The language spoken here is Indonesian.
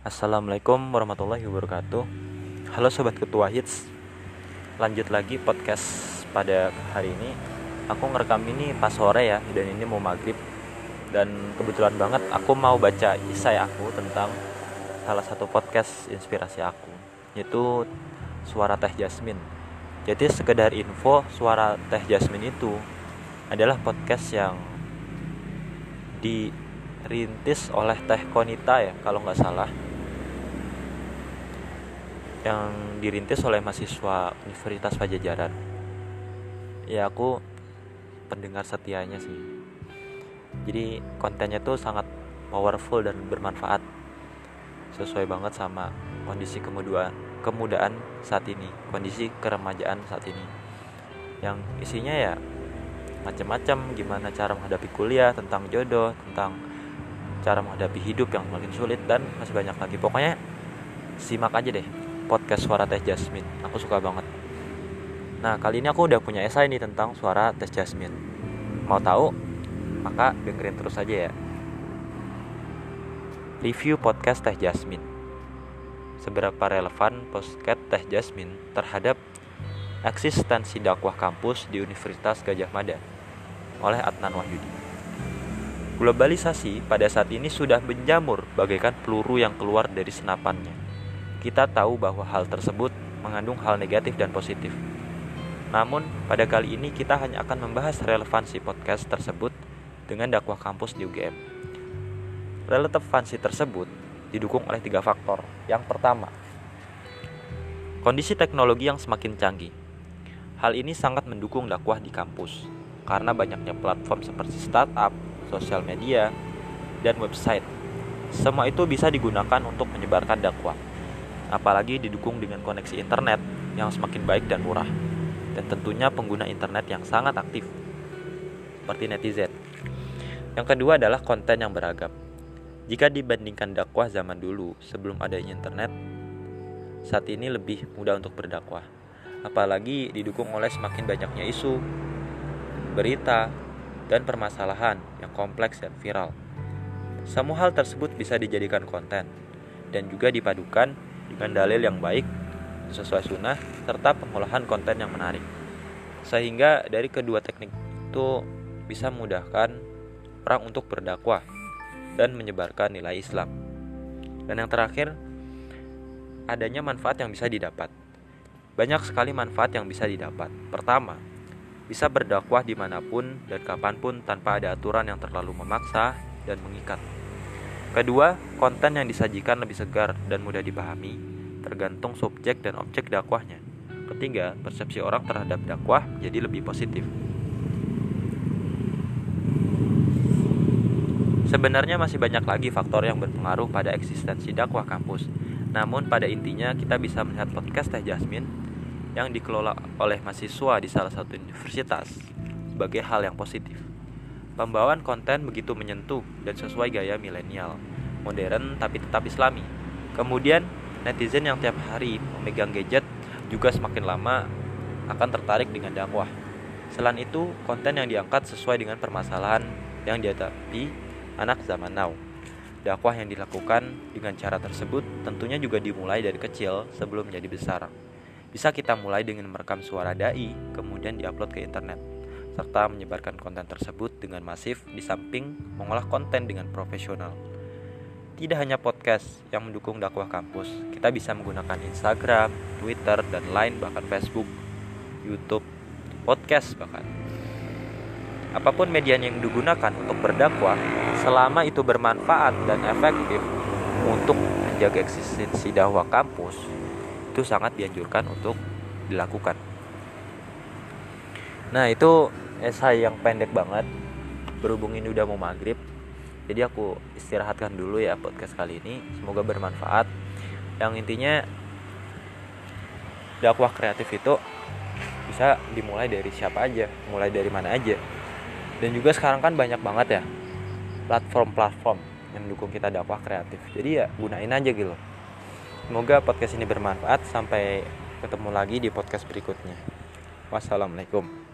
Assalamualaikum warahmatullahi wabarakatuh. Halo Sobat Ketua Hits. Lanjut lagi podcast pada hari ini. Aku ngerekam ini pas sore ya Dan ini mau maghrib. Dan kebetulan banget aku mau baca isai aku tentang Salah satu podcast inspirasi aku Yaitu Suara Teh Jasmine. Jadi sekedar info Suara Teh Jasmine itu Adalah podcast yang dirintis oleh Teh Konita ya kalau nggak salah yang dirintis oleh mahasiswa Universitas Pajajaran. Ya aku pendengar setianya sih. Jadi kontennya tuh sangat powerful dan bermanfaat. Sesuai banget sama kondisi kemudahan kemudaan saat ini kondisi keremajaan saat ini. Yang isinya ya macam-macam gimana cara menghadapi kuliah tentang jodoh tentang cara menghadapi hidup yang semakin sulit dan masih banyak lagi. Pokoknya simak aja deh podcast suara Teh Jasmine. Aku suka banget. Nah, kali ini aku udah punya esai nih tentang suara Teh Jasmine. Mau tahu? Maka dengerin terus aja ya. Review podcast Teh Jasmine. Seberapa relevan podcast Teh Jasmine terhadap eksistensi dakwah kampus di Universitas Gajah Mada oleh Adnan Wahyudi. Globalisasi pada saat ini sudah menjamur bagaikan peluru yang keluar dari senapannya kita tahu bahwa hal tersebut mengandung hal negatif dan positif. Namun, pada kali ini kita hanya akan membahas relevansi podcast tersebut dengan dakwah kampus di UGM. Relevansi tersebut didukung oleh tiga faktor. Yang pertama, kondisi teknologi yang semakin canggih. Hal ini sangat mendukung dakwah di kampus karena banyaknya platform seperti startup, sosial media, dan website. Semua itu bisa digunakan untuk menyebarkan dakwah apalagi didukung dengan koneksi internet yang semakin baik dan murah, dan tentunya pengguna internet yang sangat aktif, seperti netizen. Yang kedua adalah konten yang beragam. Jika dibandingkan dakwah zaman dulu sebelum adanya internet, saat ini lebih mudah untuk berdakwah, apalagi didukung oleh semakin banyaknya isu, berita, dan permasalahan yang kompleks dan viral. Semua hal tersebut bisa dijadikan konten dan juga dipadukan dengan dalil yang baik, sesuai sunnah, serta pengolahan konten yang menarik. Sehingga dari kedua teknik itu bisa memudahkan orang untuk berdakwah dan menyebarkan nilai Islam. Dan yang terakhir, adanya manfaat yang bisa didapat. Banyak sekali manfaat yang bisa didapat. Pertama, bisa berdakwah di mana pun dan kapan pun tanpa ada aturan yang terlalu memaksa dan mengikat. Kedua, konten yang disajikan lebih segar dan mudah dipahami, tergantung subjek dan objek dakwahnya. Ketiga, persepsi orang terhadap dakwah jadi lebih positif. Sebenarnya masih banyak lagi faktor yang berpengaruh pada eksistensi dakwah kampus. Namun pada intinya kita bisa melihat podcast Teh Jasmine yang dikelola oleh mahasiswa di salah satu universitas sebagai hal yang positif. Pembawaan konten begitu menyentuh dan sesuai gaya milenial, modern tapi tetap islami. Kemudian, netizen yang tiap hari memegang gadget juga semakin lama akan tertarik dengan dakwah. Selain itu, konten yang diangkat sesuai dengan permasalahan yang dihadapi anak zaman now. Dakwah yang dilakukan dengan cara tersebut tentunya juga dimulai dari kecil sebelum menjadi besar. Bisa kita mulai dengan merekam suara dai, kemudian diupload ke internet serta menyebarkan konten tersebut dengan masif di samping mengolah konten dengan profesional. Tidak hanya podcast yang mendukung dakwah kampus, kita bisa menggunakan Instagram, Twitter, dan lain bahkan Facebook, YouTube, podcast bahkan. Apa pun media yang digunakan untuk berdakwah, selama itu bermanfaat dan efektif untuk menjaga eksistensi dakwah kampus, itu sangat dianjurkan untuk dilakukan. Nah itu esai yang pendek banget. Berhubung ini udah mau maghrib Jadi aku istirahatkan dulu ya podcast kali ini. Semoga bermanfaat. Yang intinya Dakwah kreatif itu Bisa dimulai dari siapa aja Mulai dari mana aja. Dan juga sekarang kan banyak banget ya Platform-platform Yang mendukung kita dakwah kreatif. Jadi ya gunain aja gitu. Semoga podcast ini bermanfaat. Sampai ketemu lagi di podcast berikutnya. Wassalamualaikum